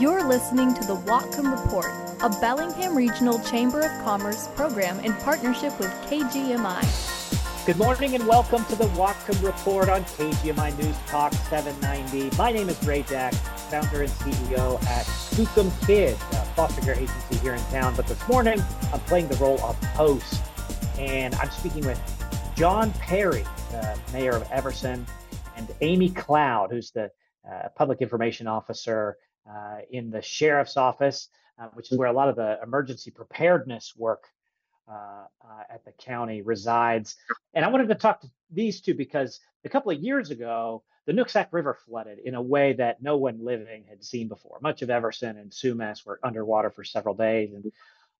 You're listening to the Whatcom Report, a Bellingham Regional Chamber of Commerce program in partnership with KGMI. Good morning and welcome to the Whatcom Report on KGMI News Talk 790. My name is Ray Deck, founder and CEO at Skookum Kids, a foster care agency here in town. But this morning, I'm playing the role of host, and I'm speaking with John Perry, the mayor of Everson, and Amy Cloud, who's the uh, public information officer uh, in the sheriff's office, uh, which is where a lot of the emergency preparedness work uh, uh, at the county resides. And I wanted to talk to these two because a couple of years ago, the Nooksack River flooded in a way that no one living had seen before. Much of Everson and Sumas were underwater for several days, and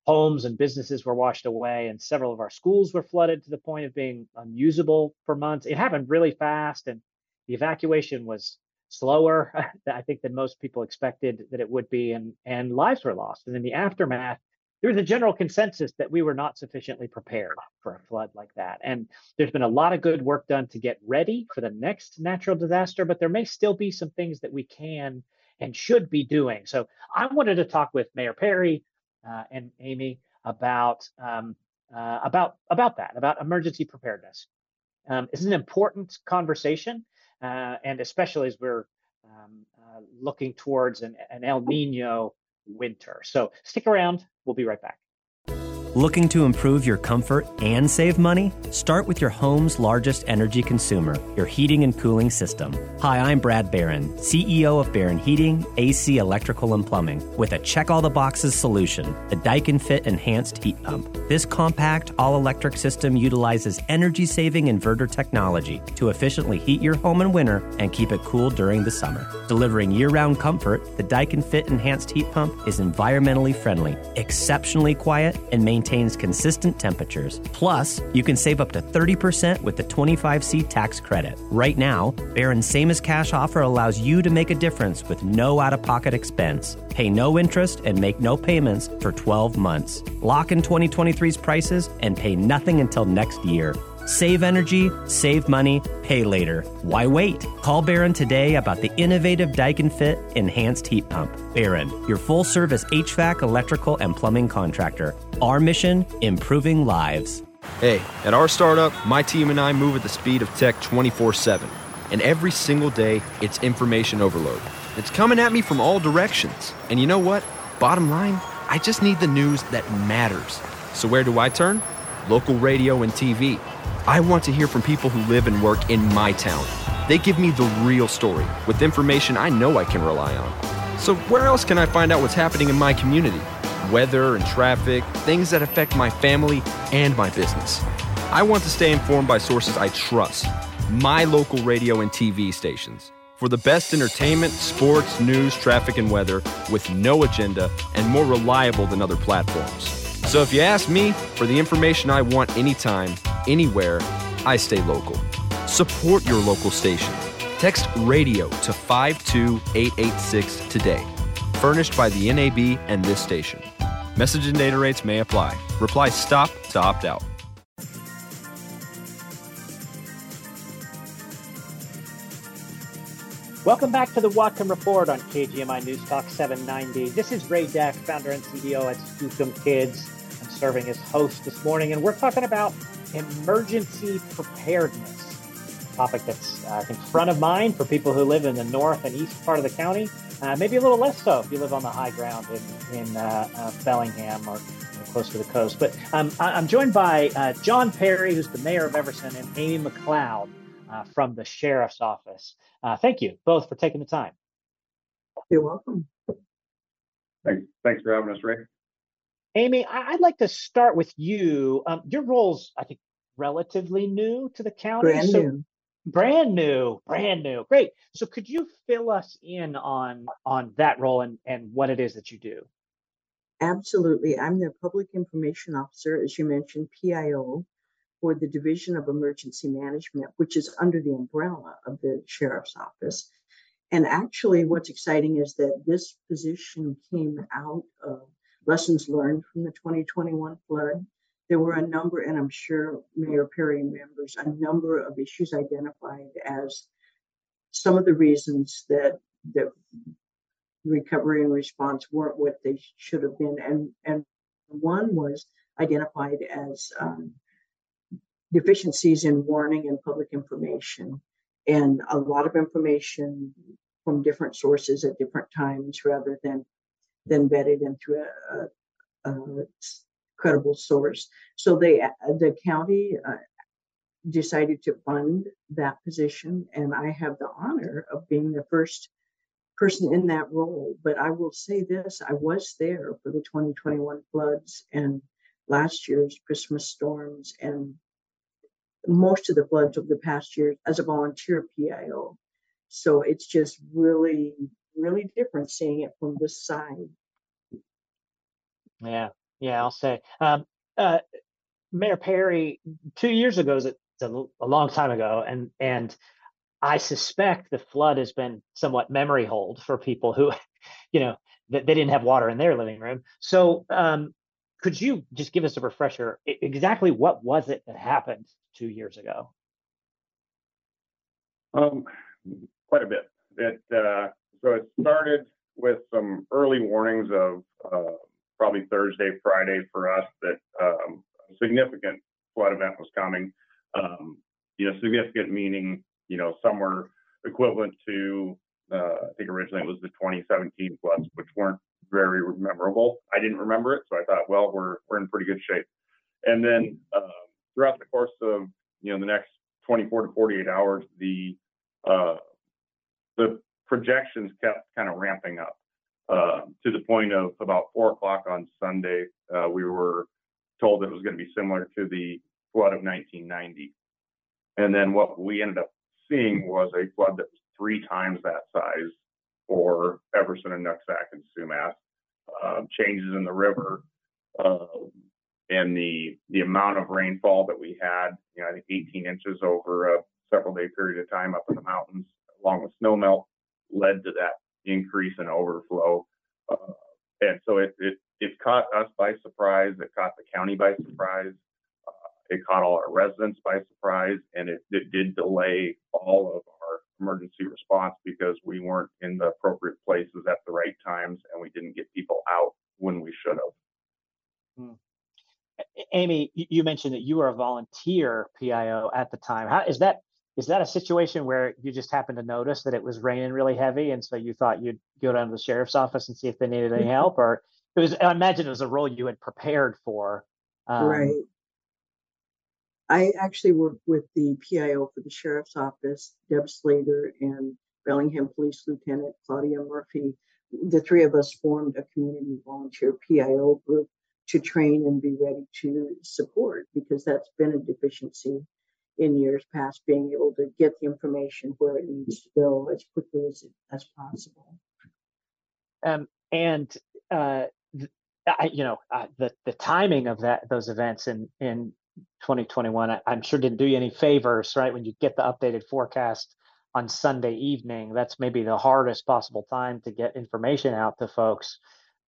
homes and businesses were washed away, and several of our schools were flooded to the point of being unusable for months. It happened really fast, and the evacuation was slower, I think, than most people expected that it would be, and and lives were lost. And in the aftermath, there was a general consensus that we were not sufficiently prepared for a flood like that. And there's been a lot of good work done to get ready for the next natural disaster, but there may still be some things that we can and should be doing. So I wanted to talk with Mayor Perry uh, and Amy about um, uh, about about that, about emergency preparedness. Um, it's an important conversation uh, and especially as we're um, uh, looking towards an, an El Nino winter. So stick around. We'll be right back. Looking to improve your comfort and save money? Start with your home's largest energy consumer, your heating and cooling system. Hi, I'm Brad Barron, CEO of Barron Heating, AC, Electrical, and Plumbing, with a check all the boxes solution, the Daikin Fit Enhanced Heat Pump. This compact, all electric system utilizes energy saving inverter technology to efficiently heat your home in winter and keep it cool during the summer. Delivering year round comfort, the Daikin Fit Enhanced Heat Pump is environmentally friendly, exceptionally quiet, and maintains maintains consistent temperatures. Plus, you can save up to 30% with the 25C tax credit. Right now, Barron's same as cash offer allows you to make a difference with no out of pocket expense. Pay no interest and make no payments for 12 months. Lock in 2023's prices and pay nothing until next year. Save energy, save money, pay later. Why wait? Call Barron today about the innovative Daikin Fit Enhanced Heat Pump. Barron, your full service HVAC, electrical, and plumbing contractor. Our mission improving lives. Hey, at our startup, my team and I move at the speed of tech 24 7. And every single day, it's information overload. It's coming at me from all directions. And you know what? Bottom line, I just need the news that matters. So where do I turn? Local radio and TV. I want to hear from people who live and work in my town. They give me the real story with information I know I can rely on. So, where else can I find out what's happening in my community? Weather and traffic, things that affect my family and my business. I want to stay informed by sources I trust my local radio and TV stations. For the best entertainment, sports, news, traffic, and weather with no agenda and more reliable than other platforms. So if you ask me for the information I want anytime, anywhere, I stay local. Support your local station. Text radio to 52886 today. Furnished by the NAB and this station. Message and data rates may apply. Reply STOP to opt out. Welcome back to the Whatcom Report on KGMI News Talk 790. This is Ray Deck, founder and CEO at Skookum Kids. I'm serving as host this morning, and we're talking about emergency preparedness, a topic that's, uh, I think, front of mind for people who live in the north and east part of the county. Uh, maybe a little less so if you live on the high ground in, in uh, uh Bellingham or you know, close to the coast. But um, I'm joined by uh, John Perry, who's the mayor of Everson, and Amy McLeod uh, from the sheriff's office. Uh, thank you both for taking the time. You're welcome. Thanks, thanks for having us, Ray. Amy, I'd like to start with you. Um, your role's, I think, relatively new to the county. Brand so, new. Brand new, brand new. Great. So could you fill us in on on that role and, and what it is that you do? Absolutely. I'm the Public Information Officer, as you mentioned, PIO, for the Division of Emergency Management, which is under the umbrella of the Sheriff's Office. And actually, what's exciting is that this position came out of lessons learned from the 2021 flood. There were a number, and I'm sure Mayor Perry remembers, a number of issues identified as some of the reasons that that recovery and response weren't what they should have been, and and one was identified as um, deficiencies in warning and public information, and a lot of information from different sources at different times, rather than than vetted into a, a, a credible source. So they the county uh, decided to fund that position, and I have the honor of being the first person in that role. But I will say this I was there for the 2021 floods and last year's Christmas storms and most of the floods of the past year as a volunteer PIO. So it's just really, really different seeing it from this side. Yeah, yeah, I'll say. Um, uh, Mayor Perry, two years ago is a, a long time ago, and and I suspect the flood has been somewhat memory hold for people who, you know, that they didn't have water in their living room. So, um, could you just give us a refresher? Exactly what was it that happened two years ago? Um, quite a bit. It uh, so it started with some early warnings of uh, probably Thursday, Friday for us that um, a significant flood event was coming. Um, you know, significant meaning you know, somewhere equivalent to, uh, I think originally it was the 2017 floods, which weren't very memorable. I didn't remember it, so I thought, well, we're we're in pretty good shape. And then uh, throughout the course of you know the next 24 to 48 hours, the uh, the projections kept kind of ramping up uh, to the point of about four o'clock on Sunday. Uh, we were told that it was going to be similar to the flood of 1990. And then what we ended up seeing was a flood that was three times that size for Everson and Nooksack and Sumas. Um, changes in the river uh, and the the amount of rainfall that we had, you know, I think 18 inches over a several day period of time up in the mountains, along with snow melt, led to that increase in overflow. Uh, and so it, it it caught us by surprise. It caught the county by surprise. It caught all our residents by surprise, and it, it did delay all of our emergency response because we weren't in the appropriate places at the right times, and we didn't get people out when we should have. Hmm. Amy, you mentioned that you were a volunteer PIO at the time. How is that? Is that a situation where you just happened to notice that it was raining really heavy, and so you thought you'd go down to the sheriff's office and see if they needed any help, or it was? I imagine it was a role you had prepared for. Um, right. I actually worked with the PIO for the Sheriff's Office, Deb Slater, and Bellingham Police Lieutenant Claudia Murphy. The three of us formed a community volunteer PIO group to train and be ready to support because that's been a deficiency in years past, being able to get the information where it needs to go as quickly as, as possible. Um, and uh, I, you know, uh, the the timing of that those events in in 2021, I, am sure didn't do you any favors, right? When you get the updated forecast on Sunday evening, that's maybe the hardest possible time to get information out to folks.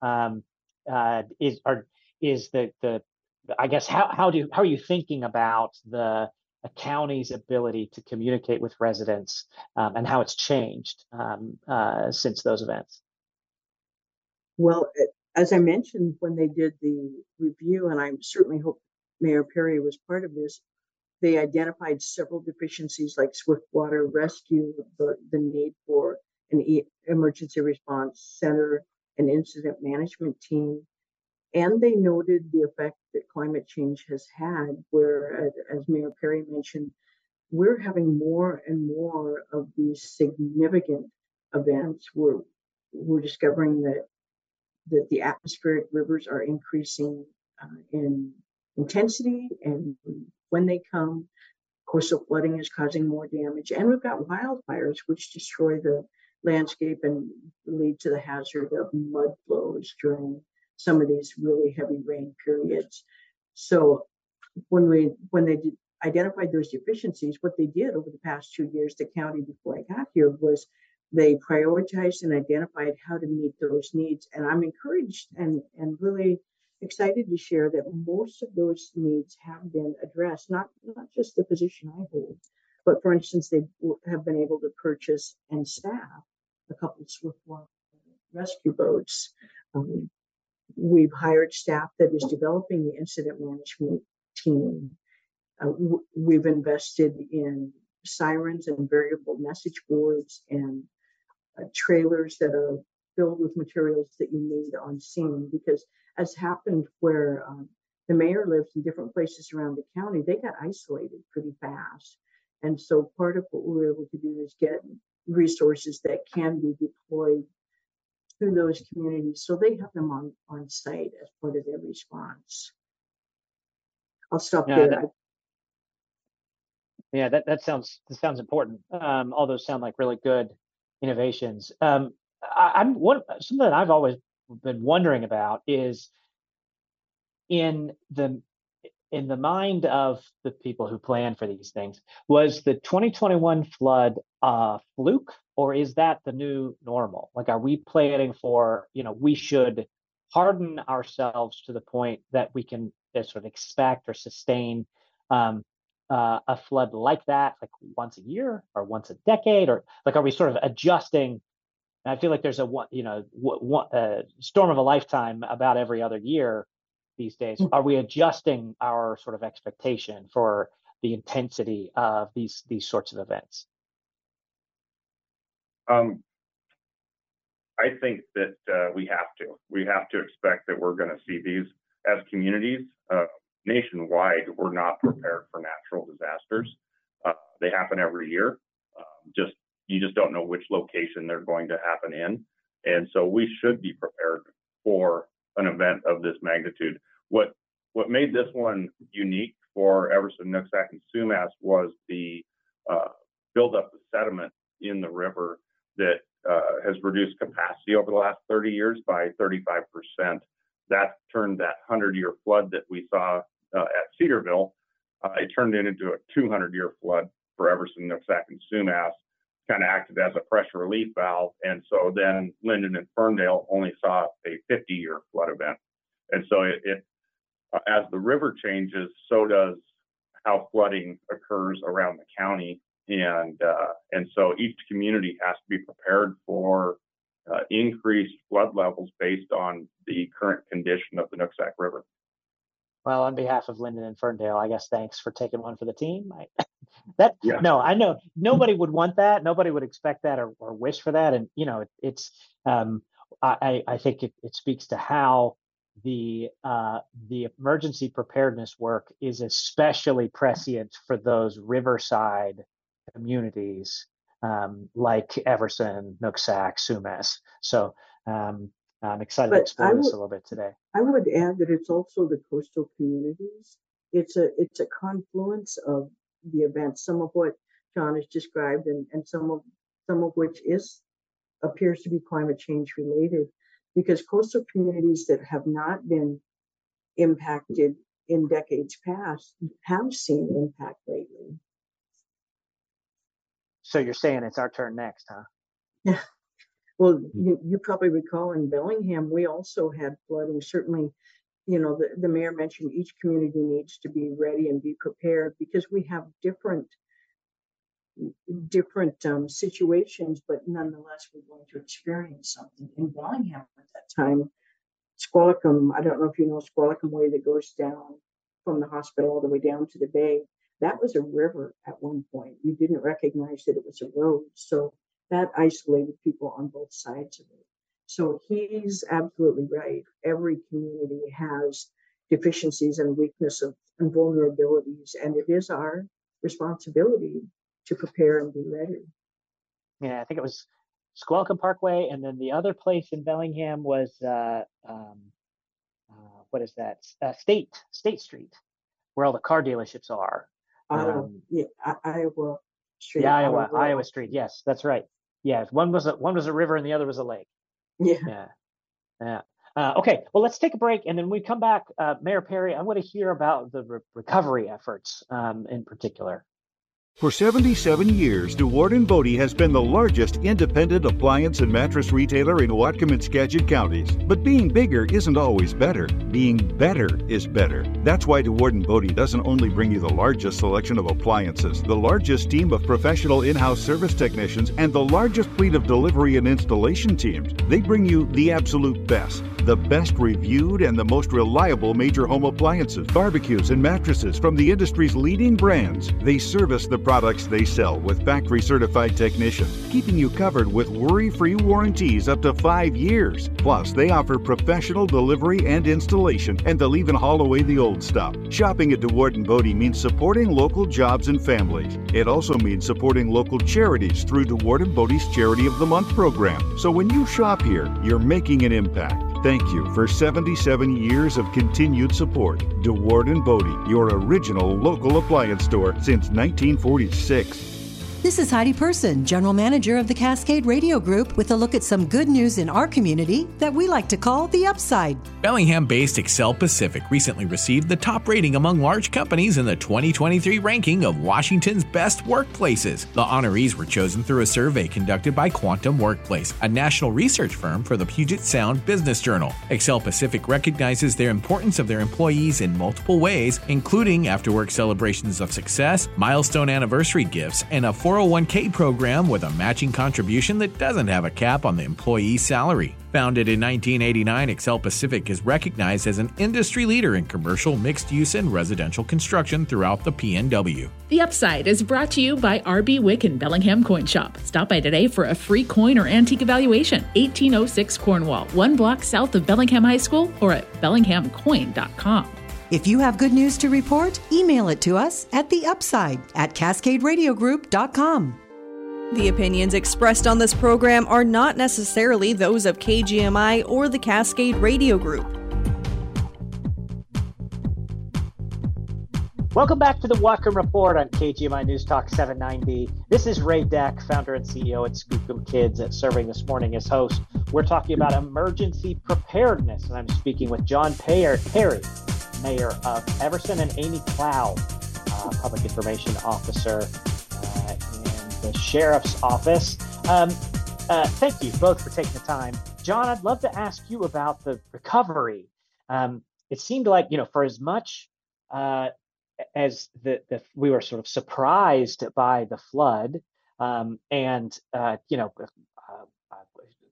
Um, uh, is are is the the I guess how how do how are you thinking about the county's ability to communicate with residents um, and how it's changed um, uh, since those events? Well, as I mentioned when they did the review, and I certainly hope Mayor Perry was part of this, they identified several deficiencies like swift water rescue, the, the need for an e- emergency response center, an incident management team, and they noted the effect that climate change has had, where, as Mayor Perry mentioned, we're having more and more of these significant events. We're, we're discovering that that the atmospheric rivers are increasing uh, in intensity and when they come. Coastal flooding is causing more damage, and we've got wildfires which destroy the landscape and lead to the hazard of mud flows during some of these really heavy rain periods. So when we when they did, identified those deficiencies, what they did over the past two years, the county before I got here was they prioritized and identified how to meet those needs. And I'm encouraged and and really excited to share that most of those needs have been addressed, not, not just the position I hold, but for instance, they have been able to purchase and staff a couple of swiftwater rescue boats. Um, we've hired staff that is developing the incident management team. Uh, we've invested in sirens and variable message boards and uh, trailers that are filled with materials that you need on scene because as happened where um, the mayor lives in different places around the county they got isolated pretty fast and so part of what we were able to do is get resources that can be deployed to those communities so they have them on on site as part of their response i'll stop Yeah, there that- Yeah, that, that sounds that sounds important. Um, all those sound like really good innovations. Um, I, I'm one something that I've always been wondering about is in the in the mind of the people who plan for these things was the 2021 flood a fluke or is that the new normal? Like are we planning for you know we should harden ourselves to the point that we can uh, sort of expect or sustain um, uh, a flood like that like once a year or once a decade or like are we sort of adjusting? And i feel like there's a one you know one, uh, storm of a lifetime about every other year these days Mm. are we adjusting our sort of expectation for the intensity of these these sorts of events Um, I think that uh, we have to. We have to expect that we're going to see these as communities uh, nationwide. We're not prepared for natural disasters. Uh, they happen every year. Um, just you just don't know which location they're going to happen in, and so we should be prepared for an event of this magnitude. What what made this one unique for Everson, Nooksack, and Sumas was the uh, buildup of sediment in the river that uh, has reduced capacity over the last 30 years by 35%. That turned that 100 year flood that we saw uh, at Cedarville, uh, it turned it into a 200 year flood for Everson, Nooksack, and Sumas, kind of acted as a pressure relief valve. And so then Lynden and Ferndale only saw a 50 year flood event. And so it, it uh, as the river changes, so does how flooding occurs around the county and uh, and so each community has to be prepared for uh, increased flood levels based on the current condition of the Nooksack River. Well on behalf of lynden and ferndale i guess thanks for taking one for the team I, that Yeah. no i know nobody would want that nobody would expect that or, or wish for that and you know it, it's um i i think it, it speaks to how the uh the emergency preparedness work is especially prescient for those riverside communities um, like Everson, Nooksack, Sumas. So um, I'm excited to explore I this a little bit today. I would add that it's also the coastal communities. It's a it's a confluence of the events, some of what John has described, and, and some of some of which is appears to be climate change related, because coastal communities that have not been impacted in decades past have seen impact lately. So you're saying it's our turn next, huh? Well, you, you probably recall in Bellingham, we also had flooding. Certainly, you know, the, the mayor mentioned each community needs to be ready and be prepared because we have different different um, situations, but nonetheless, we're going to experience something. In Bellingham at that time, Squalicum, I don't know if you know Squalicum Way that goes down from the hospital all the way down to the bay. That was a river at one point. You didn't recognize that it was a road. So that isolated people on both sides of it. So he's absolutely right. Every community has deficiencies and weaknesses and vulnerabilities, and it is our responsibility to prepare and be ready. Yeah, I think it was Squalicum Parkway, and then the other place in Bellingham was uh, um, uh, what is that? Uh, State State Street, where all the car dealerships are. Iowa, Um, yeah, I- Iowa Street. Yeah, Iowa, Iowa Street. Yes, that's right. Yeah, one was a one was a river and the other was a lake. Yeah. Yeah, yeah. Uh, okay, well, let's take a break, and then we come back. Uh, Mayor Perry, I want to hear about the re- recovery efforts um, in particular. For 77 years, DeWaard and Bode has been the largest independent appliance and mattress retailer in Whatcom and Skagit counties. But being bigger isn't always better. Being better is better. That's why DeWaard and Bode doesn't only bring you the largest selection of appliances, the largest team of professional in-house service technicians, and the largest fleet of delivery and installation teams. They bring you the absolute best the best reviewed and the most reliable major home appliances, barbecues, and mattresses from the industry's leading brands. They service the products they sell with factory certified technicians, keeping you covered with worry free warranties up to five years. Plus, they offer professional delivery and installation, and they'll even haul away the old stuff. Shopping at DeWaard and Bode means supporting local jobs and families. It also means supporting local charities through DeWaard and Bode's Charity of the Month program. So when you shop here, you're making an impact. Thank you for 77 years of continued support. DeWaard and Bode, your original local appliance store since 1946. This is Heidi Person, General Manager of the Cascade Radio Group, with a look at some good news in our community that we like to call the upside. Bellingham based Exxel Pacific recently received the top rating among large companies in the 2023 ranking of Washington's best workplaces. The honorees were chosen through a survey conducted by Quantum Workplace, a national research firm for the Puget Sound Business Journal. Exxel Pacific recognizes their importance of their employees in multiple ways, including after work celebrations of success, milestone anniversary gifts, and a 401k program with a matching contribution that doesn't have a cap on the employee's salary. Founded in 1989, Exxel Pacific is recognized as an industry leader in commercial, mixed use, and residential construction throughout the PNW. The Upside is brought to you by RB Wick and Bellingham Coin Shop. Stop by today for a free coin or antique evaluation. 1806 Cornwall, one block south of Bellingham High School, or at bellinghamcoin.com. If you have good news to report, email it to us at the upside at cascaderadiogroup.com. The opinions expressed on this program are not necessarily those of KGMI or the Cascade Radio Group. Welcome back to the Whatcom Report on KGMI News Talk 790. This is Ray Deck, founder and CEO at Skookum Kids, at serving this morning as host. We're talking about emergency preparedness, and I'm speaking with John Payer Perry, mayor of Everson, and Amy Cloud, uh, public information officer uh, in the sheriff's office. Um, uh, thank you both for taking the time. John, I'd love to ask you about the recovery. Um, it seemed like, you know, for as much uh, as the, the, we were sort of surprised by the flood um, and, uh, you know, kind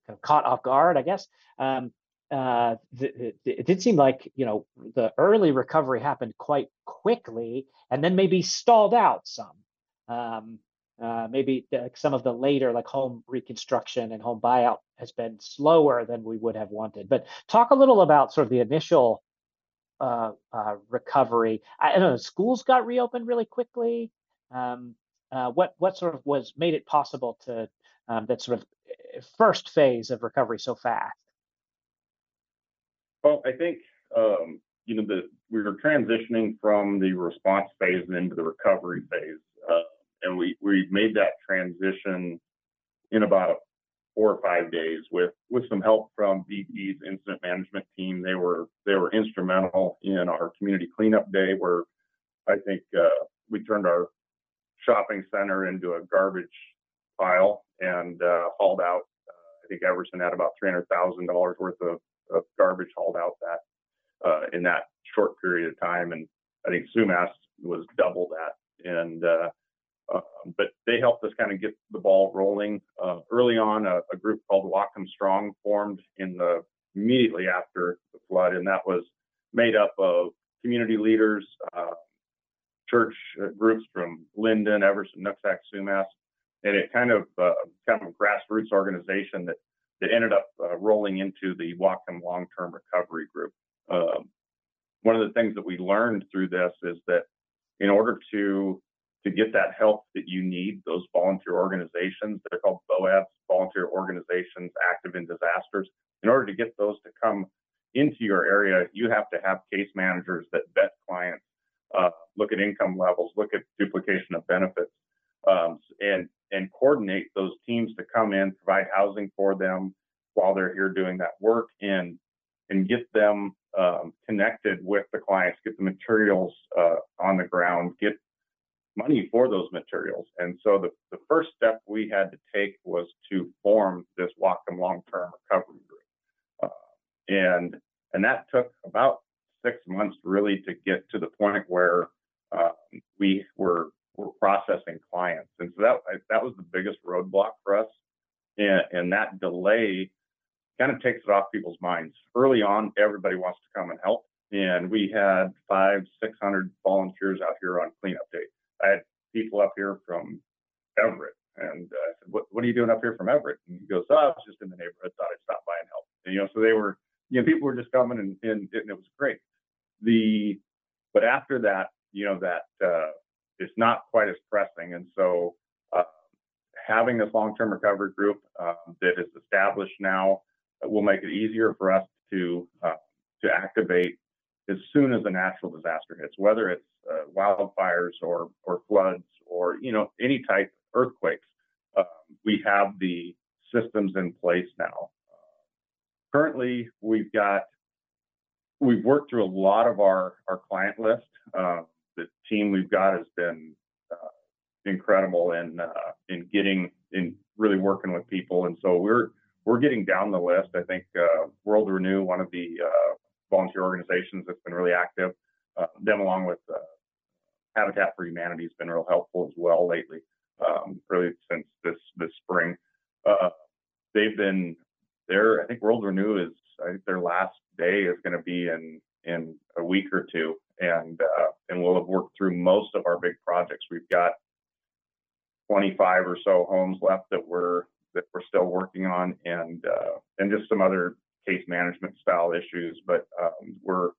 of caught off guard, I guess. Um, uh, it did seem like you know the early recovery happened quite quickly, and then maybe stalled out some. Um, uh, maybe the, some of the later, like home reconstruction and home buyout, has been slower than we would have wanted. But talk a little about sort of the initial uh, uh recovery. I, I, don't know. Schools got reopened really quickly. Um, uh, what what sort of was made it possible to um, that sort of eh, first phase of recovery so fast? Well, I think um, you know the we were transitioning from the response phase into the recovery phase, uh, and we we made that transition in about four or five days with with some help from BP's incident management team. They were they were instrumental in our community cleanup day, where I think uh, we turned our shopping center into a garbage pile and uh, hauled out. Think Everson had about three hundred thousand dollars worth of of garbage hauled out that uh, in that short period of time, and I think Sumas was double that. And uh, uh, but they helped us kind of get the ball rolling uh, early on. A, a, group called Whatcom Strong formed in the immediately after the flood, and that was made up of community leaders, uh, church uh, groups from Lynden, Everson, Nooksack, Sumas, and it kind of kind of a grassroots organization that that ended up uh, rolling into the Whatcom Long Term Recovery Group. Um, one of the things that we learned through this is that in order to to get that help that you need, those volunteer organizations, they're called VOADs, volunteer organizations active in disasters. In order to get those to come into your area, you have to have case managers that vet clients, uh, look at income levels, look at duplication of benefits, um, and and coordinate those teams to come in, provide housing for them while they're here doing that work, and and get them um, connected with the clients, get the materials uh, on the ground, get money for those materials. And so the, the first step we had to take was to form this Whatcom long-term recovery group. Uh, and and that took about six months really to get to the point where uh, we were were processing clients. And so that that was the biggest roadblock for us. And, and that delay kind of takes it off people's minds. Early on, everybody wants to come and help. And we had five, 600 volunteers out here on cleanup day. I had people up here from Everett. And uh, I said, what, what are you doing up here from Everett? And he goes, oh, I was just in the neighborhood, thought I'd stop by and help. And, you know, so they were, you know, people were just coming and, and, and it was great. The, but after that, you know, that uh, it's not quite as pressing. And so uh, having this long-term recovery group um, that is established now will make it easier for us to uh, to activate as soon as a natural disaster hits, whether it's uh, wildfires or or floods or you know any type of earthquakes. Um, we have the systems in place now. currently, we've got we've worked through a lot of our our client list. Uh, the team we've got has been uh, incredible in uh, in getting in really working with people, and so we're we're getting down the list. I think uh, World Renew, one of the uh, volunteer organizations that's been really active, uh, them along with uh, Habitat for Humanity has been real helpful as well lately, um, really since this this spring. they've been there. I think World Renew is I think their last day is going to be in in a week or two, and uh, and we'll have worked through most of our big projects. We've got 25 or so homes left that we're that we're still working on, and uh, and just some other case management style issues. But um, we're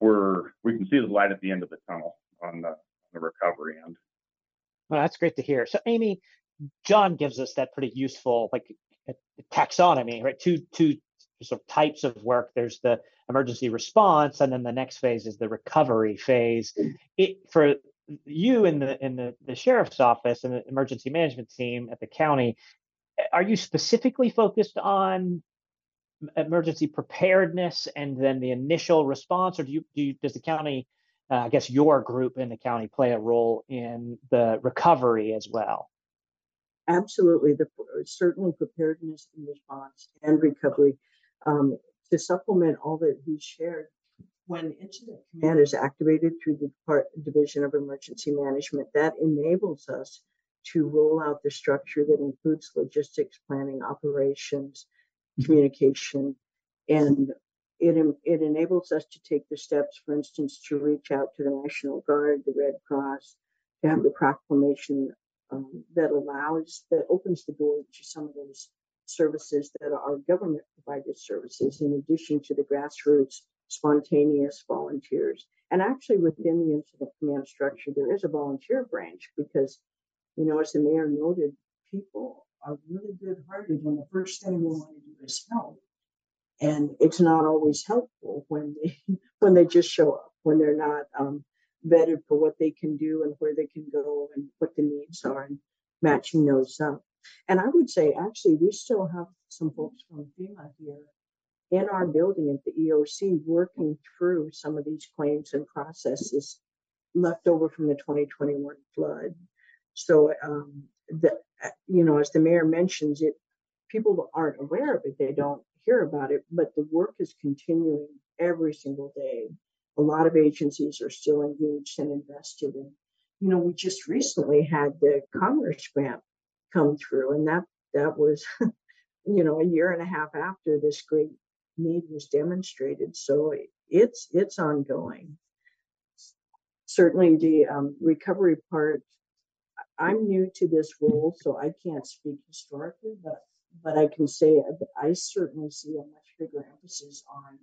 we're we can see the light at the end of the tunnel on the, on the recovery end. Well, that's great to hear. So, Amy, John gives us that pretty useful like taxonomy, right? Two two sort of types of work. There's the emergency response, and then the next phase is the recovery phase. It, for you in the in the, the sheriff's office and the emergency management team at the county, are you specifically focused on emergency preparedness and then the initial response, or do you, do you does the county, uh, I guess your group in the county, play a role in the recovery as well? Absolutely, the certainly preparedness and response and recovery um, to supplement all that he shared, when incident command is activated through the Depart- Division of Emergency Management, that enables us to roll out the structure that includes logistics, planning, operations, communication, and it, it enables us to take the steps, for instance, to reach out to the National Guard, the Red Cross, to have the proclamation um, that allows, that opens the door to some of those services that are government provided services, in addition to the grassroots spontaneous volunteers. And actually, within the incident command structure, there is a volunteer branch because, you know, as the mayor noted, people are really good hearted, and the first thing they want to do is help. And it's not always helpful when they when they just show up, when they're not um, vetted for what they can do and where they can go and what the needs are, and matching those up. And I would say, actually, we still have some folks from FEMA here in our building at the EOC working through some of these claims and processes left over from the 2021 flood. So, um, the, you know, as the mayor mentions, it people aren't aware of it; they don't hear about it. But the work is continuing every single day. A lot of agencies are still engaged and invested in. You know, we just recently had the Commerce grant come through, and that that was, you know, a year and a half after this great need was demonstrated. So it's it's ongoing. Certainly, the um, recovery part. I'm new to this role, so I can't speak historically, but but I can say I certainly see a much bigger emphasis on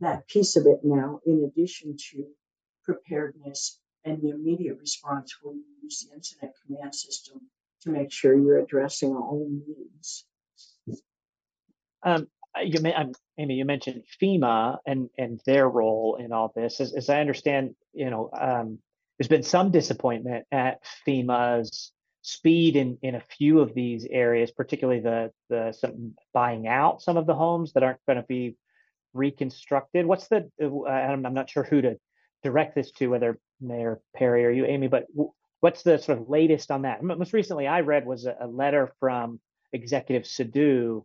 that piece of it now, in addition to preparedness and the immediate response when you use the incident command system to make sure you're addressing all needs. Um, you Amy, you mentioned FEMA and and their role in all this. As, as I understand, you know, um, there's been some disappointment at FEMA's speed in in a few of these areas, particularly the the some buying out some of the homes that aren't going to be reconstructed. What's the? Uh, I'm, I'm not sure who to direct this to, whether Mayor Perry or you, Amy, but what's the sort of latest on that? Most recently, I read was a, a letter from Executive Sidhu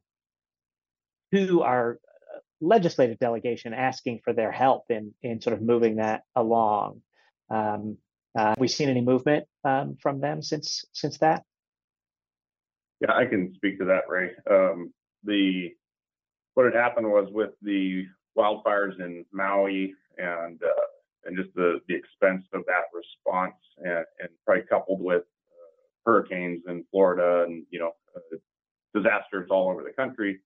to our uh, legislative delegation asking for their help in in sort of moving that along. Um, uh, have we seen any movement um, from them since since that? Yeah, I can speak to that, Ray. Um, the what had happened was with the wildfires in Maui and uh, and just the the expense of that response, and, and probably coupled with uh, hurricanes in Florida and you know uh, disasters all over the country,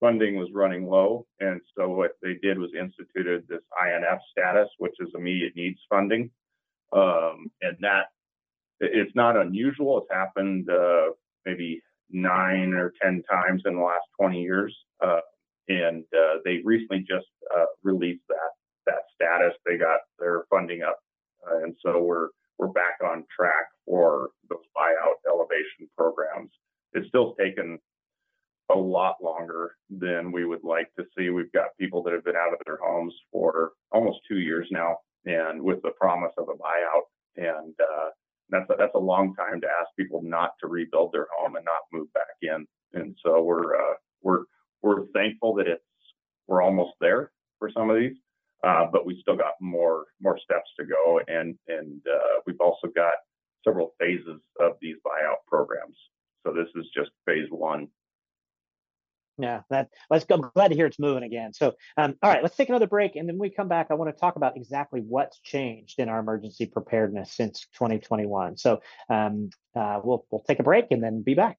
funding was running low, and so what they did was instituted this INF status, which is immediate needs funding, um, and that it's not unusual. It's happened uh, maybe nine or ten times in the last 20 years, uh, and uh, they recently just uh, released that that status. They got their funding up, uh, and so we're we're back on track for those buyout elevation programs. It's still taken a lot longer than we would like to see. We've got people that have been out of their homes for almost two years now, and with the promise of a buyout, and uh, that's a, that's a long time to ask people not to rebuild their home and not move back in. And so we're uh, we're we're thankful that it's we're almost there for some of these, uh, but we still got more more steps to go, and and uh, we've also got several phases of these buyout programs. So this is just phase one yeah, that let's go. I'm glad to hear it's moving again. So, um, all right, let's take another break, and then we come back. I want to talk about exactly what's changed in our emergency preparedness since 2021. So, um, uh, we'll we'll take a break and then be back.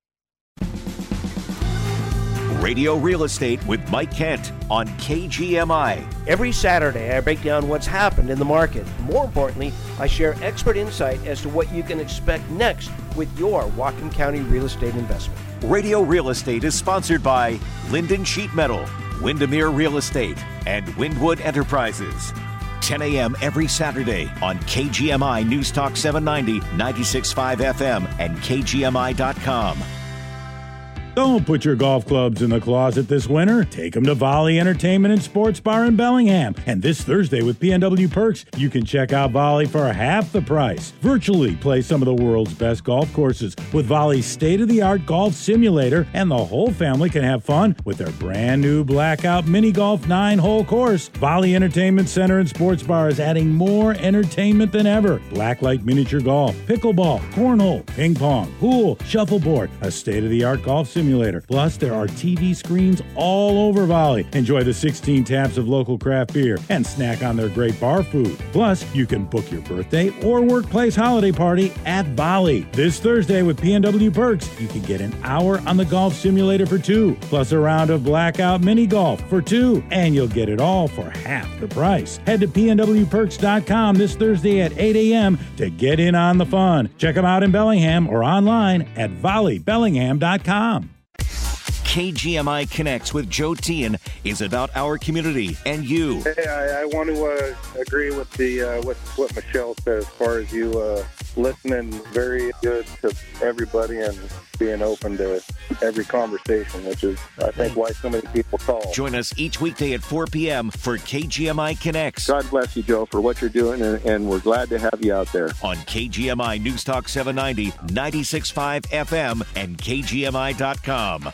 Radio Real Estate with Mike Kent on KGMI. Every Saturday, I break down what's happened in the market. More importantly, I share expert insight as to what you can expect next with your Whatcom County real estate investment. Radio Real Estate is sponsored by Lynden Sheet Metal, Windermere Real Estate, and Windwood Enterprises. 10 a.m. every Saturday on KGMI News Talk 790, 96.5 FM, and KGMI.com. Don't put your golf clubs in the closet this winter. Take them to Volley Entertainment and Sports Bar in Bellingham. And this Thursday with PNW Perks, you can check out Volley for half the price. Virtually play some of the world's best golf courses with Volley's state of the art golf simulator, and the whole family can have fun with their brand new Blackout Mini Golf 9 hole course. Volley Entertainment Center and Sports Bar is adding more entertainment than ever. Blacklight miniature golf, pickleball, cornhole, ping pong, pool, shuffleboard, a state of the art golf simulator simulator. Plus, there are TV screens all over Volley. Enjoy the 16 taps of local craft beer and snack on their great bar food. Plus, you can book your birthday or workplace holiday party at Volley. This Thursday with PNW Perks, you can get an hour on the golf simulator for two, plus a round of blackout mini golf for two, and you'll get it all for half the price. Head to pnwperks.com this Thursday at 8 a.m. to get in on the fun. Check them out in Bellingham or online at volleybellingham.com. KGMI Connects with Joe Tian is about our community and you. Hey, I, I want to uh, agree with the uh, what what Michelle said as far as you uh, listening very good to everybody and being open to every conversation, which is I think why so many people call. Join us each weekday at 4 p.m. for KGMI Connects. God bless you, Joe, for what you're doing, and, and we're glad to have you out there on KGMI News Talk 790, 96.5 FM, and KGMI.com.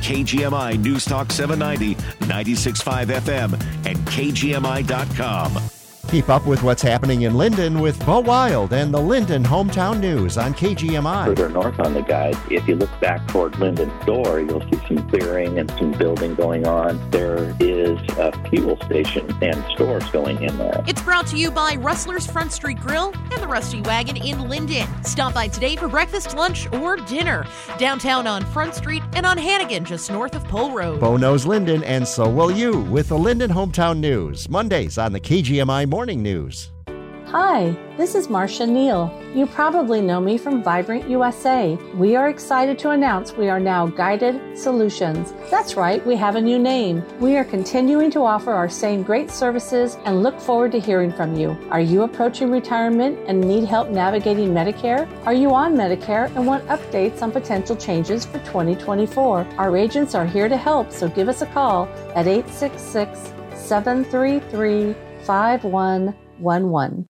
KGMI News Talk 790, 96.5 FM, and KGMI.com. Keep up with what's happening in Lynden with Bo Wild and the Lynden Hometown News on KGMI. Further north on the guide, if you look back toward Lynden Store, you'll see some clearing and some building going on. There is a fuel station and stores going in there. It's brought to you by Rustler's Front Street Grill and the Rusty Wagon in Lynden. Stop by today for breakfast, lunch, or dinner. Downtown on Front Street and on Hannegan, just north of Pole Road. Bo knows Lynden, and so will you with the Lynden Hometown News. Mondays on the KGMI Morning News. Hi, this is Marcia Neal. You probably know me from Vibrant USA. We are excited to announce we are now Guided Solutions. That's right, we have a new name. We are continuing to offer our same great services and look forward to hearing from you. Are you approaching retirement and need help navigating Medicare? Are you on Medicare and want updates on potential changes for 2024? Our agents are here to help, so give us a call at 866 733 5111.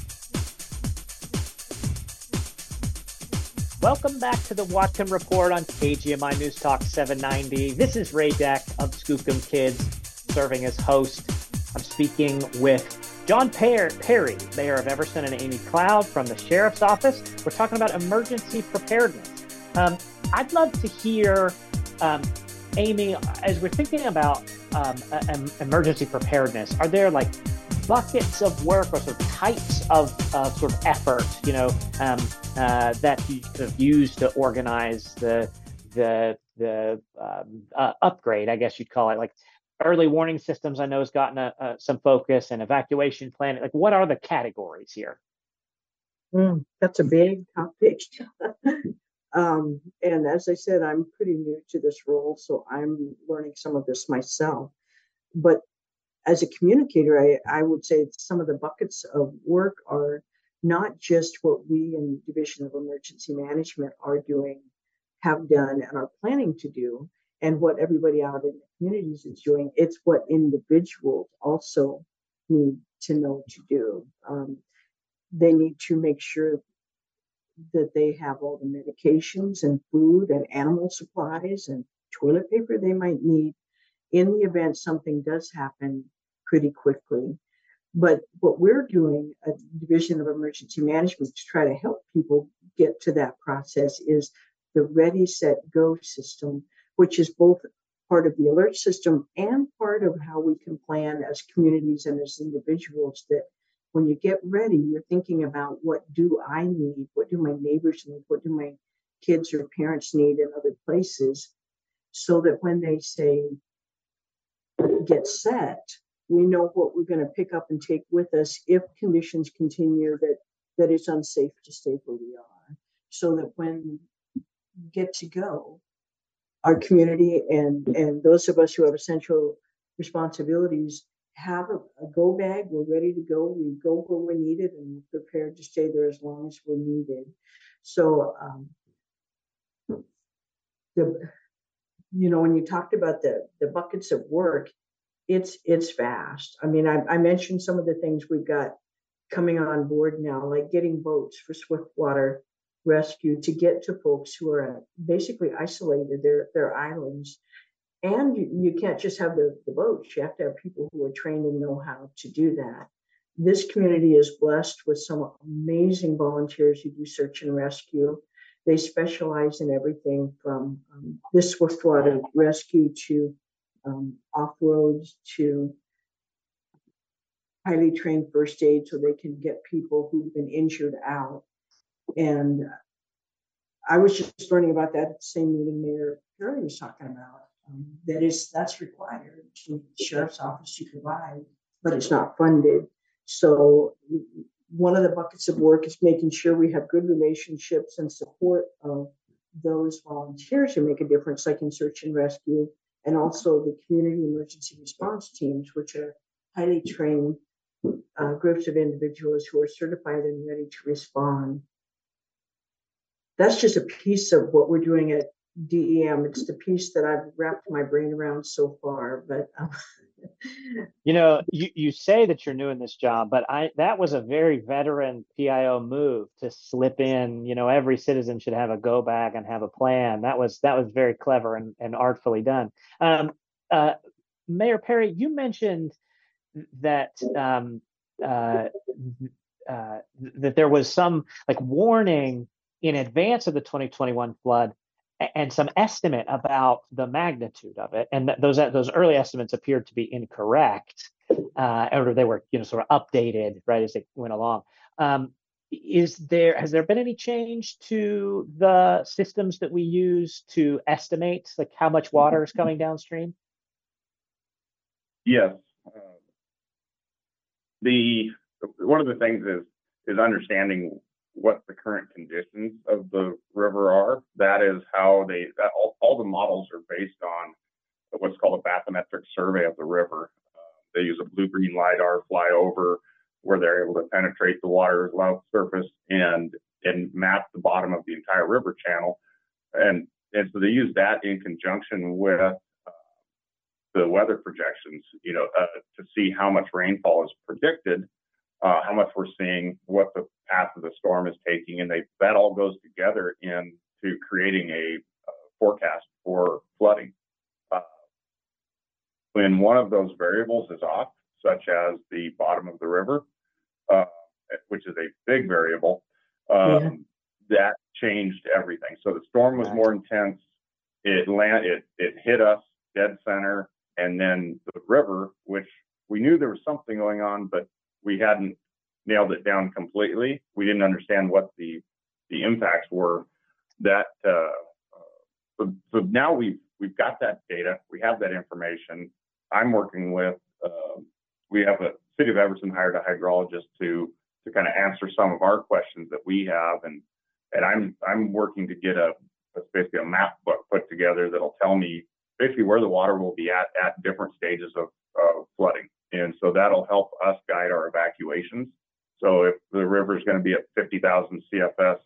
Welcome back to the Whatcom Report on KGMI News Talk 790. This is Ray Deck of Skookum Kids, serving as host. I'm speaking with John Perry, Mayor of Everson, and Amy Cloud from the Sheriff's Office. We're talking about emergency preparedness. Um, I'd love to hear, um, Amy, as we're thinking about um, emergency preparedness, are there like buckets of work or sort of types of sort of effort, you know, um, uh, that you sort of use to organize the the the um, uh, upgrade, I guess you'd call it, like early warning systems. I know has gotten a, a, some focus and evacuation plan. Like, what are the categories here? Mm, that's a big topic. um, and as I said, I'm pretty new to this role, so I'm learning some of this myself. But as a communicator, I, I would say some of the buckets of work are not just what we in the Division of Emergency Management are doing, have done, and are planning to do, and what everybody out in the communities is doing. It's what individuals also need to know to do. Um, they need to make sure that they have all the medications and food and animal supplies and toilet paper they might need in the event something does happen pretty quickly. But what we're doing at Division of Emergency Management to try to help people get to that process is the Ready, Set, Go system, which is both part of the alert system and part of how we can plan as communities and as individuals that when you get ready, you're thinking about what do I need? What do my neighbors need? What do my kids or parents need in other places? So that when they say, get set, we know what we're going to pick up and take with us if conditions continue that that it's unsafe to stay where we are. So that when we get to go our community and and those of us who have essential responsibilities have a, a go bag we're ready to go we go where we're needed and we're prepared to stay there as long as we're needed. So um, the you know, when you talked about the the buckets of work, it's it's vast. I mean, I, I mentioned some of the things we've got coming on board now, like getting boats for swiftwater rescue to get to folks who are uh, basically isolated their their islands. And you, you can't just have the, the boats, you have to have people who are trained and know how to do that. This community is blessed with some amazing volunteers who do search and rescue. They specialize in everything from um, this swiftwater rescue to um, off roads to highly trained first aid so they can get people who've been injured out. And I was just learning about that same meeting Mayor Perry was talking about. Um, that is, that's required to the sheriff's office to provide, but it's not funded. So one of the buckets of work is making sure we have good relationships and support of those volunteers who make a difference, like in search and rescue, and also the community emergency response teams, which are highly trained uh, groups of individuals who are certified and ready to respond. That's just a piece of what we're doing at DEM. It's the piece that I've wrapped my brain around so far, but um, you know, you, you say that you're new in this job, but I that was a very veteran PIO move to slip in. You know, every citizen should have a go bag and have a plan. That was that was very clever and, and artfully done. Um, uh, Mayor Perry, you mentioned that um, uh, uh, that there was some like warning in advance of the 2021 flood and some estimate about the magnitude of it, and those those early estimates appeared to be incorrect, uh, or they were you know sort of updated right as they went along. Um, is there has there been any change to the systems that we use to estimate like how much water is coming downstream? Yes. Uh, the one of the things is is understanding what the current conditions of the river are. That is how they that all, all the models are based on what's called a bathymetric survey of the river. Uh, they use a blue green lidar flyover where they're able to penetrate the water's surface and and map the bottom of the entire river channel. And and so they use that in conjunction with uh, the weather projections, you know, uh, to see how much rainfall is predicted, uh, how much we're seeing, what the path of the storm is taking, and they that all goes together into creating a uh, forecast for flooding. Uh, when one of those variables is off, such as the bottom of the river, uh, which is a big variable, um, yeah. that changed everything. So the storm was more intense. It land, it it hit us dead center, and then the river, which we knew there was something going on, but we hadn't nailed it down completely. We didn't understand what the the impacts were. That uh, so, so now we've we've got that data. We have that information. I'm working with. Uh, we have a city of Everson hired a hydrologist to to kind of answer some of our questions that we have, and and I'm I'm working to get a basically a map book put together that'll tell me basically where the water will be at at different stages of, of flooding, and so that'll help us guide our evacuations. So if the river is going to be at 50,000 CFS uh,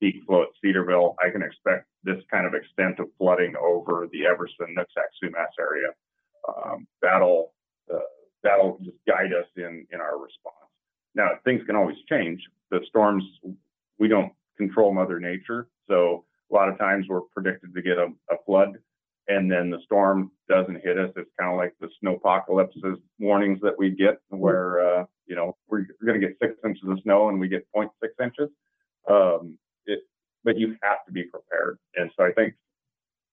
peak flow at Cedarville, I can expect this kind of extent of flooding over the Everson, Nooksack, Sumas area. Um, that'll uh, that'll just guide us in in our response. Now things can always change. The storms we don't control Mother Nature, so a lot of times we're predicted to get a, a flood and then the storm doesn't hit us. It's kind of like the snow apocalypses warnings that we get, where uh, you know we're, we're going to get six inches of snow and we get 0.6 inches. Um, it, but you have to be prepared, and so I think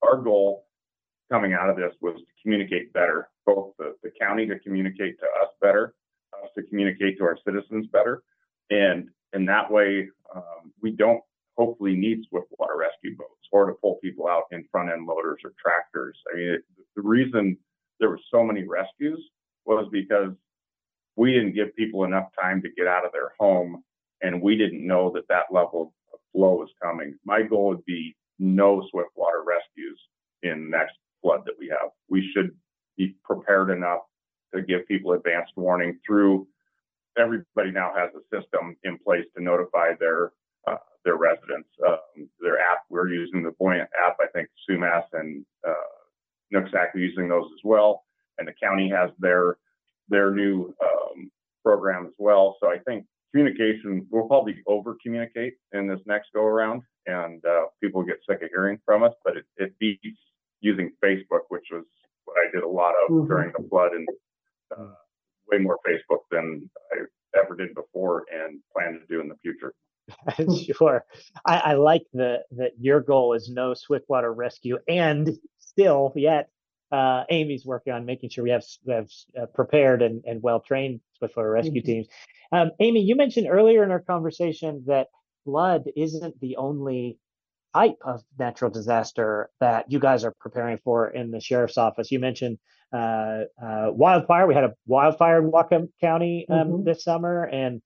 our goal coming out of this was to communicate better, both the, the county to communicate to us better, us to communicate to our citizens better, and in that way um, we don't hopefully need swift water rescue boats or to pull people out in front end loaders or tractors. I mean, it, the reason there were so many rescues was because we didn't give people enough time to get out of their home and we didn't know that that level of flow was coming. My goal would be no swift water rescues in next flood that we have. We should be prepared enough to give people advanced warning through everybody now has a system in place to notify their uh, their residents. Um, their app, we're using the Buoyant app. I think Sumas and uh, Nooksack are using those as well, and the county has their their new um, program as well. So I think communication we'll probably over communicate in this next go around, and uh, people get sick of hearing from us. But it, it beats using Facebook, which was what I did a lot of mm-hmm. during the flood, and uh, way more Facebook than I ever did before, and plan to do in the future. sure. I, I like the that your goal is no swiftwater rescue, and still yet uh, Amy's working on making sure we have, we have uh, prepared and, and well trained swiftwater rescue mm-hmm. teams. Um, Amy, you mentioned earlier in our conversation that flood isn't the only type of natural disaster that you guys are preparing for in the sheriff's office. You mentioned uh, uh, wildfire. We had a wildfire in Whatcom County um, mm-hmm. this summer, and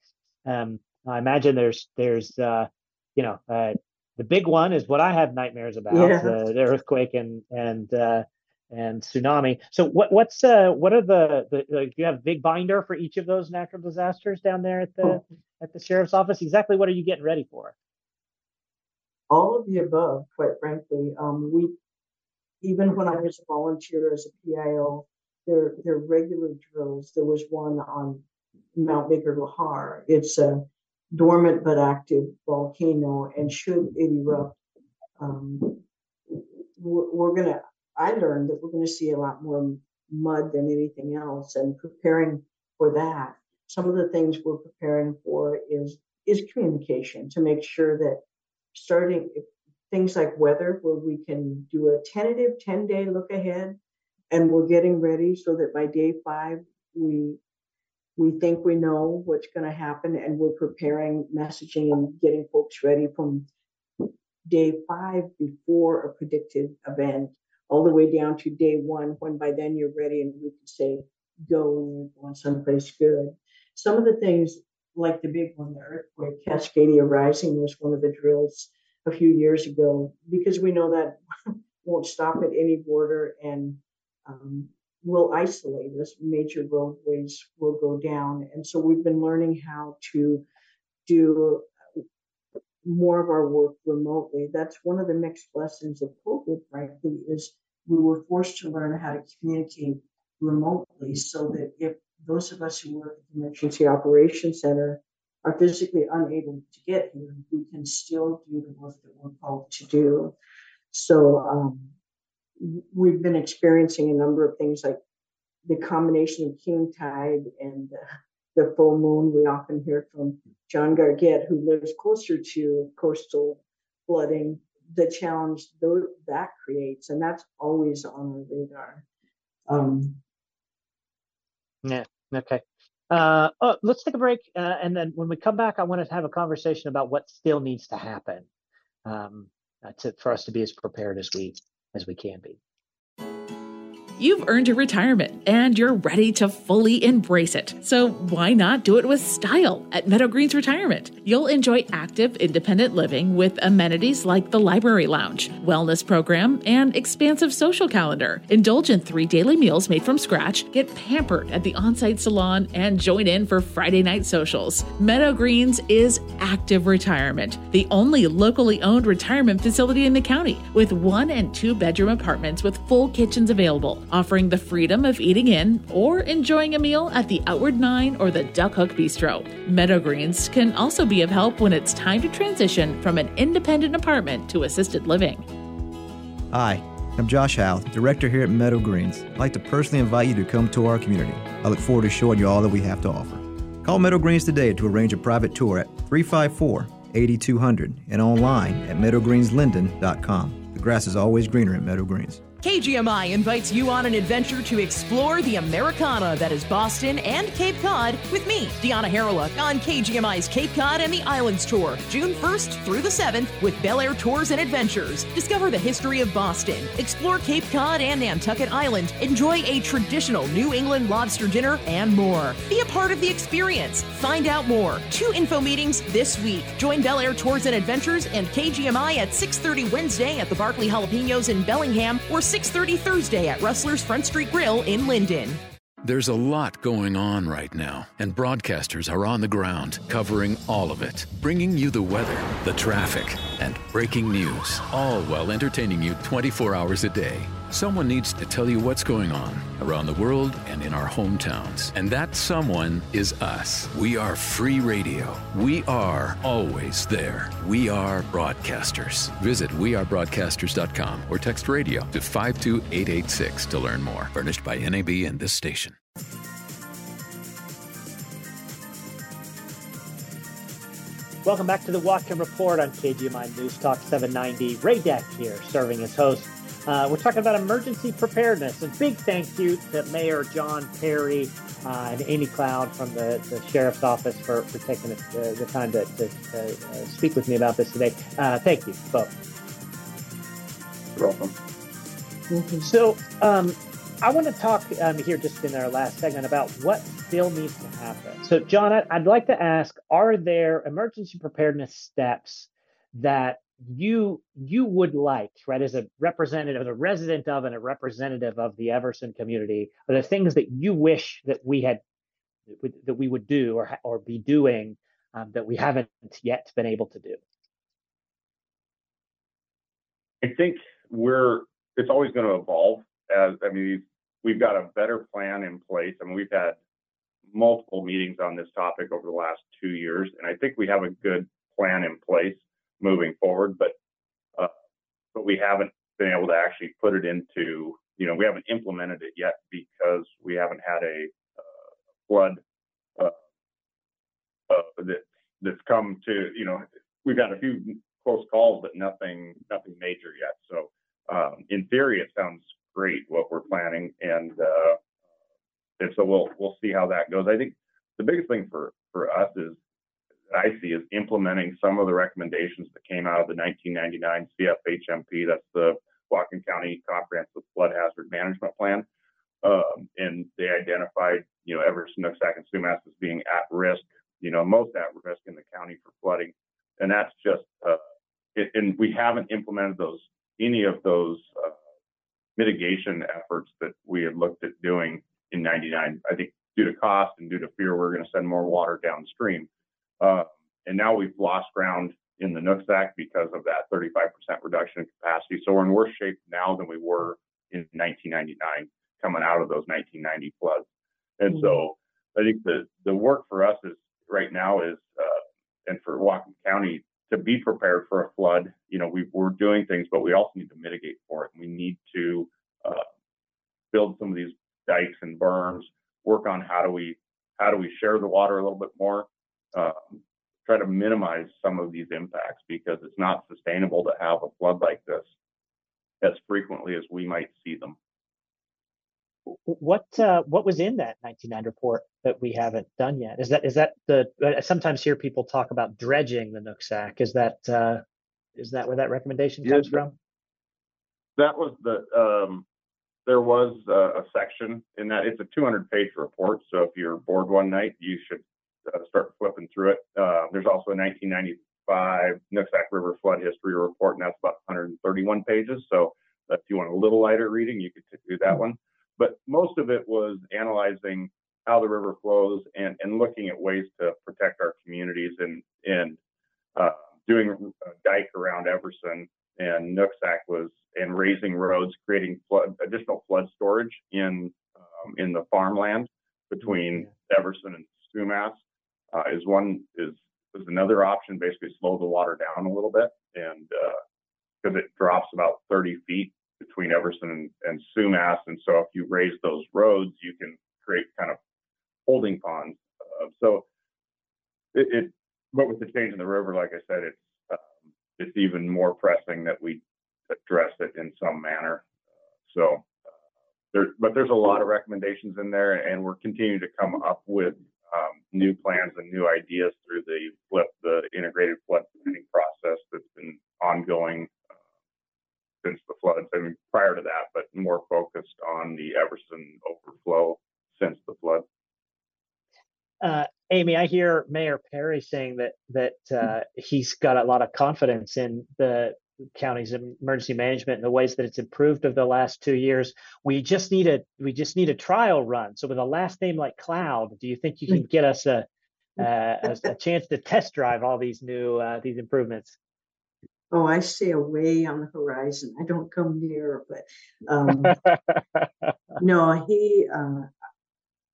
um, I imagine there's there's uh, you know uh, the big one is what I have nightmares about yeah. the, the, earthquake and and uh, and tsunami. So what what's uh, what are the, the like, you have big binder for each of those natural disasters down there at the oh. at the sheriff's office? Exactly what are you getting ready for? All of the above, quite frankly. Um, we even when I was a volunteer as a PIO, there there regular drills. There was one on Mount Baker Lahar. It's a dormant but active volcano, and should it erupt, um, we're, going to, I learned that we're going to see a lot more mud than anything else, and preparing for that. some of the things we're preparing for is is communication to make sure that starting things like weather, where we can do a tentative 10 day look ahead and we're getting ready so that by day five, we we think we know what's going to happen and we're preparing messaging and getting folks ready from day five before a predicted event all the way down to day one when by then you're ready and we can say go and you're going someplace good. Some of the things like the big one the earthquake cascadia rising was one of the drills a few years ago because we know that won't stop at any border and um, will isolate us. Major roadways will go down. And so we've been learning how to do more of our work remotely. That's one of the mixed lessons of COVID, frankly, is we were forced to learn how to communicate remotely so that if those of us who work at the Emergency Operations Center are physically unable to get here, we can still do the work that we're called to do. So um, we've been experiencing a number of things like the combination of king tide and the full moon. We often hear from John Gargett, who lives closer to coastal flooding, the challenge that creates, and that's always on the radar. Um, yeah. Okay. Uh, oh, let's take a break, uh, and then when we come back, I want to have a conversation about what still needs to happen um, uh, to, for us to be as prepared as we as we can be. You've earned your retirement and you're ready to fully embrace it. So why not do it with style at Meadow Greens Retirement? You'll enjoy active, independent living with amenities like the library lounge, wellness program, and expansive social calendar. Indulge in three daily meals made from scratch, get pampered at the on-site salon, and join in for Friday night socials. Meadow Greens is active retirement, the only locally owned retirement facility in the county, with one and two bedroom apartments with full kitchens available offering the freedom of eating in or enjoying a meal at the Outward Nine or the Duck Hook Bistro. Meadow Greens can also be of help when it's time to transition from an independent apartment to assisted living. Hi, I'm Josh Howe, Director here at Meadow Greens. I'd like to personally invite you to come to our community. I look forward to showing you all that we have to offer. Call Meadow Greens today to arrange a private tour at 354 8200 and online at meadowgreenslynden.com. The grass is always greener at Meadow Greens. KGMI invites you on an adventure to explore the Americana that is Boston and Cape Cod with me, Deanna Harreluk, on KGMI's Cape Cod and the Islands Tour, June 1st through the 7th with Bel Air Tours and Adventures. Discover the history of Boston, explore Cape Cod and Nantucket Island, enjoy a traditional New England lobster dinner, and more. Be a part of the experience. Find out more. Two info meetings this week. Join Bel Air Tours and Adventures and KGMI at 6:30 Wednesday at the Barkley Jalapenos in Bellingham or 6:30 Thursday at Rustler's Front Street Grill in Lynden. There's a lot going on right now, and broadcasters are on the ground covering all of it, bringing you the weather, the traffic, and breaking news, all while entertaining you 24 hours a day. Someone needs to tell you what's going on around the world and in our hometowns. And that someone is us. We are free radio. We are always there. We are broadcasters. Visit wearebroadcasters.com or text radio to 52886 to learn more. Furnished by NAB and this station. Welcome back to the Whatcom Report on KGMI News Talk 790. Ray Deck here, serving as host. Uh, we're talking about emergency preparedness. And big thank you to Mayor John Perry uh, and Amy Cloud from the, the Sheriff's Office for, for taking the, the time to, to uh, speak with me about this today. Uh, thank you both. You're welcome. So, um, I want to talk um, here just in our last segment about what still needs to happen. So, John, I'd like to ask: Are there emergency preparedness steps that you you would like, right, as a representative, as a resident of, and a representative of the Everson community, are the things that you wish that we had that we would do or or be doing um, that we haven't yet been able to do? I think we're it's always going to evolve. As I mean, we've got a better plan in place. I mean, we've had multiple meetings on this topic over the last two years, and I think we have a good plan in place moving forward. But uh, but we haven't been able to actually put it into you know we haven't implemented it yet because we haven't had a uh, flood uh, uh, that that's come to you know we've had a few close calls, but nothing nothing major yet. So um, in theory, it sounds great what we're planning, and uh, and so we'll we'll see how that goes. I think the biggest thing for for us is I see is implementing some of the recommendations that came out of the 1999 CFHMP. That's the Whatcom County Comprehensive Flood Hazard Management Plan. Um, and they identified, you know, Everson, Nooksack, and Sumas as being at risk, you know, most at risk in the county for flooding. And that's just, uh, it, and we haven't implemented those, any of those uh, mitigation efforts that we had looked at doing in 99. I think due to cost and due to fear, we're going to send more water downstream. Uh, and now we've lost ground in the Nooksack because of that 35% reduction in capacity. So we're in worse shape now than we were in 1999, coming out of those 1990 floods. And mm-hmm. so I think the the work for us is right now is uh, and for Whatcom County to be prepared for a flood. You know, we, we're doing things, but we also need to mitigate for it. We need to uh, build some of these dikes and berms, work on how do we how do we share the water a little bit more, try to minimize some of these impacts because it's not sustainable to have a flood like this as frequently as we might see them. What uh, what was in that 1999 report that we haven't done yet? Is that is that the? I sometimes hear people talk about dredging the Nooksack. Is that uh, is that where that recommendation comes from? That was the um, there was a, a, section in that. It's a 200 page report. So if you're bored one night, you should uh, start flipping through it. Uh, there's also a 1995 Nooksack River flood history report, and that's about 131 pages. So if you want a little lighter reading, you could do that one. But most of it was analyzing how the river flows and, and looking at ways to protect our communities and and uh, doing a dike around Everson and Nooksack was and raising roads, creating flood, additional flood storage in um, in the farmland between Everson and Sumas uh, is one is is another option. Basically, slow the water down a little bit, and because uh, it drops about 30 feet between Everson and, and Sumas, and so if you raise those roads, you can create kind of holding ponds. Uh, so it, it, but with the change in the river, like I said, it's um, it's even more pressing that we address it in some manner. so uh, there, but there's a lot of recommendations in there, and we're continuing to come up with um, new plans and new ideas through the flip, the integrated flood planning process that's been ongoing uh, since the floods. I mean, prior to that, but more focused on the Everson overflow since the flood. Uh, Amy, I hear Mayor Perry saying that that uh, he's got a lot of confidence in the county's emergency management and the ways that it's improved over the last two years. We just need a we just need a trial run. So with a last name like Cloud, do you think you can get us a a, a, chance to test drive all these new uh, these improvements? Oh, I stay away on the horizon. I don't come near, but um, no, he. Uh,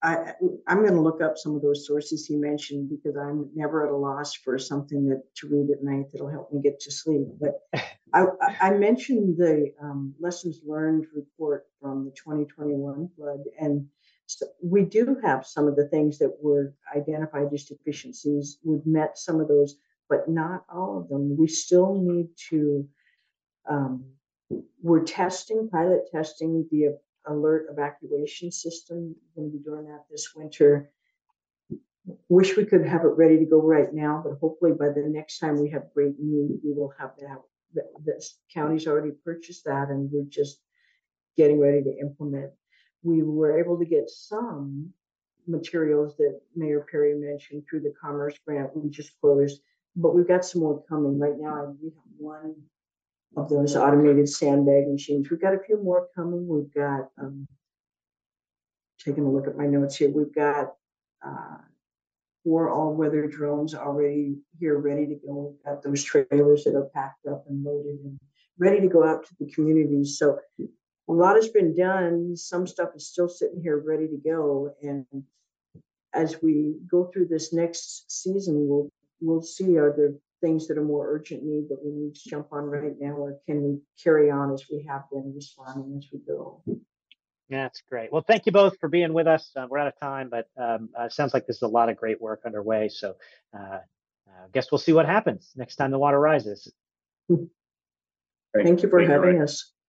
I, I'm going to look up some of those sources he mentioned because I'm never at a loss for something that to read at night that'll help me get to sleep. But I, I mentioned the um, lessons learned report from the 2021 flood, and so we do have some of the things that were identified as deficiencies. We've met some of those, but not all of them. We still need to. Um, we're testing pilot testing the alert evacuation system. We're going to be doing that this winter. Wish we could have it ready to go right now, but hopefully by the next time we have great need, we will have that. The, county's already purchased that, and we're just getting ready to implement. We were able to get some materials that Mayor Perry mentioned through the Commerce Grant we just closed, but we've got some more coming. Right now, we have one of those automated sandbag machines. We've got a few more coming. We've got, um, taking a look at my notes here, we've got uh, four all-weather drones already here, ready to go. We've got those trailers that are packed up and loaded and ready to go out to the communities. So a lot has been done. Some stuff is still sitting here ready to go. And as we go through this next season, we'll we'll see are there things that are more urgent need that we need to jump on right now, or can we carry on as we have been responding as we go? Yeah, that's great. Well, thank you both for being with us. Uh, we're out of time, but um, uh, sounds like there's a lot of great work underway. So, uh, I guess we'll see what happens next time the water rises. Thank you for having us.